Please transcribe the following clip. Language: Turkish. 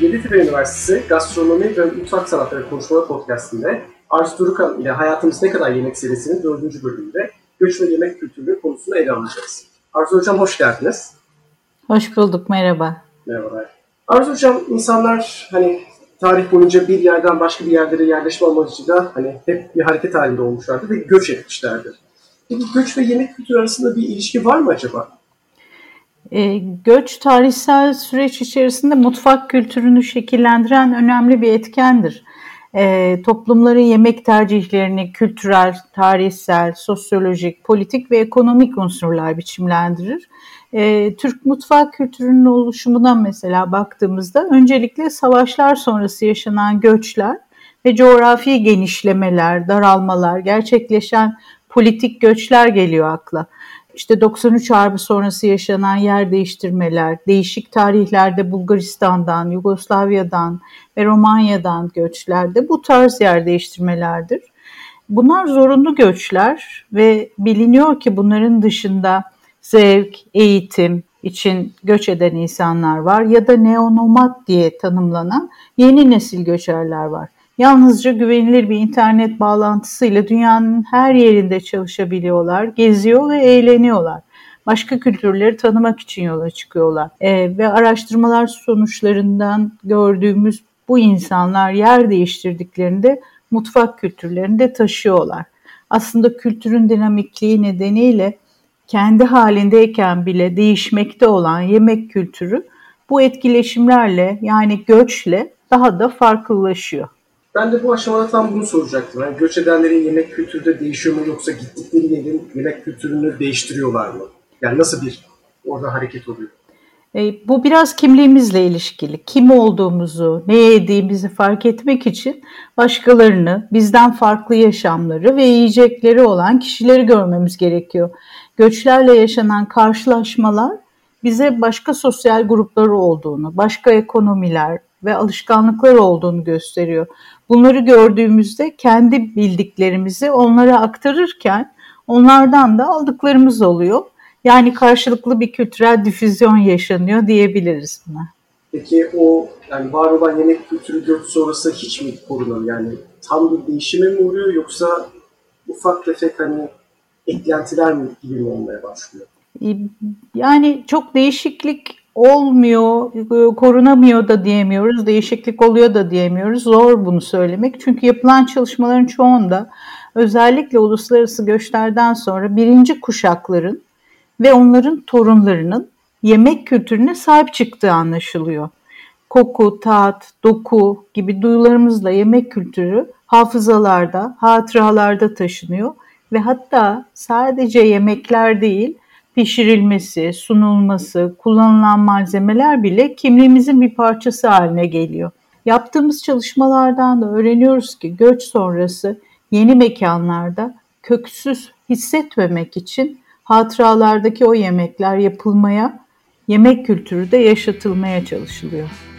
Yeditepe Üniversitesi Gastronomi ve Mutfak Sanatları Konuşmaları Podcast'inde Arzu Durukan ile Hayatımız Ne Kadar Yemek serisinin dördüncü bölümünde göç ve yemek kültürü konusunu ele alacağız. Arzu Hocam hoş geldiniz. Hoş bulduk, merhaba. Merhabalar. Arzu Hocam, insanlar hani tarih boyunca bir yerden başka bir yerlere yerleşme amacıyla hani hep bir hareket halinde olmuşlardır ve göç etmişlerdir. Peki göç ve yemek kültürü arasında bir ilişki var mı acaba? E, göç tarihsel süreç içerisinde mutfak kültürünü şekillendiren önemli bir etkendir. E, toplumların yemek tercihlerini kültürel, tarihsel, sosyolojik, politik ve ekonomik unsurlar biçimlendirir. E, Türk mutfak kültürünün oluşumundan mesela baktığımızda öncelikle savaşlar sonrası yaşanan göçler ve coğrafi genişlemeler, daralmalar, gerçekleşen politik göçler geliyor akla. İşte 93 Harbi sonrası yaşanan yer değiştirmeler, değişik tarihlerde Bulgaristan'dan, Yugoslavya'dan ve Romanya'dan göçler de bu tarz yer değiştirmelerdir. Bunlar zorunlu göçler ve biliniyor ki bunların dışında zevk, eğitim için göç eden insanlar var ya da neonomad diye tanımlanan yeni nesil göçerler var. Yalnızca güvenilir bir internet bağlantısıyla dünyanın her yerinde çalışabiliyorlar, geziyor ve eğleniyorlar. Başka kültürleri tanımak için yola çıkıyorlar. E, ve araştırmalar sonuçlarından gördüğümüz bu insanlar yer değiştirdiklerinde mutfak kültürlerini de taşıyorlar. Aslında kültürün dinamikliği nedeniyle kendi halindeyken bile değişmekte olan yemek kültürü bu etkileşimlerle yani göçle daha da farklılaşıyor. Ben de bu aşamada tam bunu soracaktım. Yani göç edenlerin yemek kültürü de değişiyor mu yoksa gittikleri yerin yemek kültürünü değiştiriyorlar mı? Yani nasıl bir orada hareket oluyor? E, bu biraz kimliğimizle ilişkili. Kim olduğumuzu, ne yediğimizi fark etmek için başkalarını, bizden farklı yaşamları ve yiyecekleri olan kişileri görmemiz gerekiyor. Göçlerle yaşanan karşılaşmalar bize başka sosyal grupları olduğunu, başka ekonomiler ve alışkanlıklar olduğunu gösteriyor. Bunları gördüğümüzde kendi bildiklerimizi onlara aktarırken onlardan da aldıklarımız oluyor. Yani karşılıklı bir kültürel difüzyon yaşanıyor diyebiliriz buna. Peki o yani var olan yemek kültürü göç sonrası hiç mi korunur? Yani tam bir değişime mi uğruyor yoksa ufak tefek hani eklentiler mi gibi mi olmaya başlıyor? Yani çok değişiklik olmuyor, korunamıyor da diyemiyoruz, değişiklik oluyor da diyemiyoruz. Zor bunu söylemek. Çünkü yapılan çalışmaların çoğunda özellikle uluslararası göçlerden sonra birinci kuşakların ve onların torunlarının yemek kültürüne sahip çıktığı anlaşılıyor. Koku, tat, doku gibi duyularımızla yemek kültürü hafızalarda, hatıralarda taşınıyor ve hatta sadece yemekler değil, pişirilmesi, sunulması, kullanılan malzemeler bile kimliğimizin bir parçası haline geliyor. Yaptığımız çalışmalardan da öğreniyoruz ki göç sonrası yeni mekanlarda köksüz hissetmemek için hatıralardaki o yemekler yapılmaya, yemek kültürü de yaşatılmaya çalışılıyor.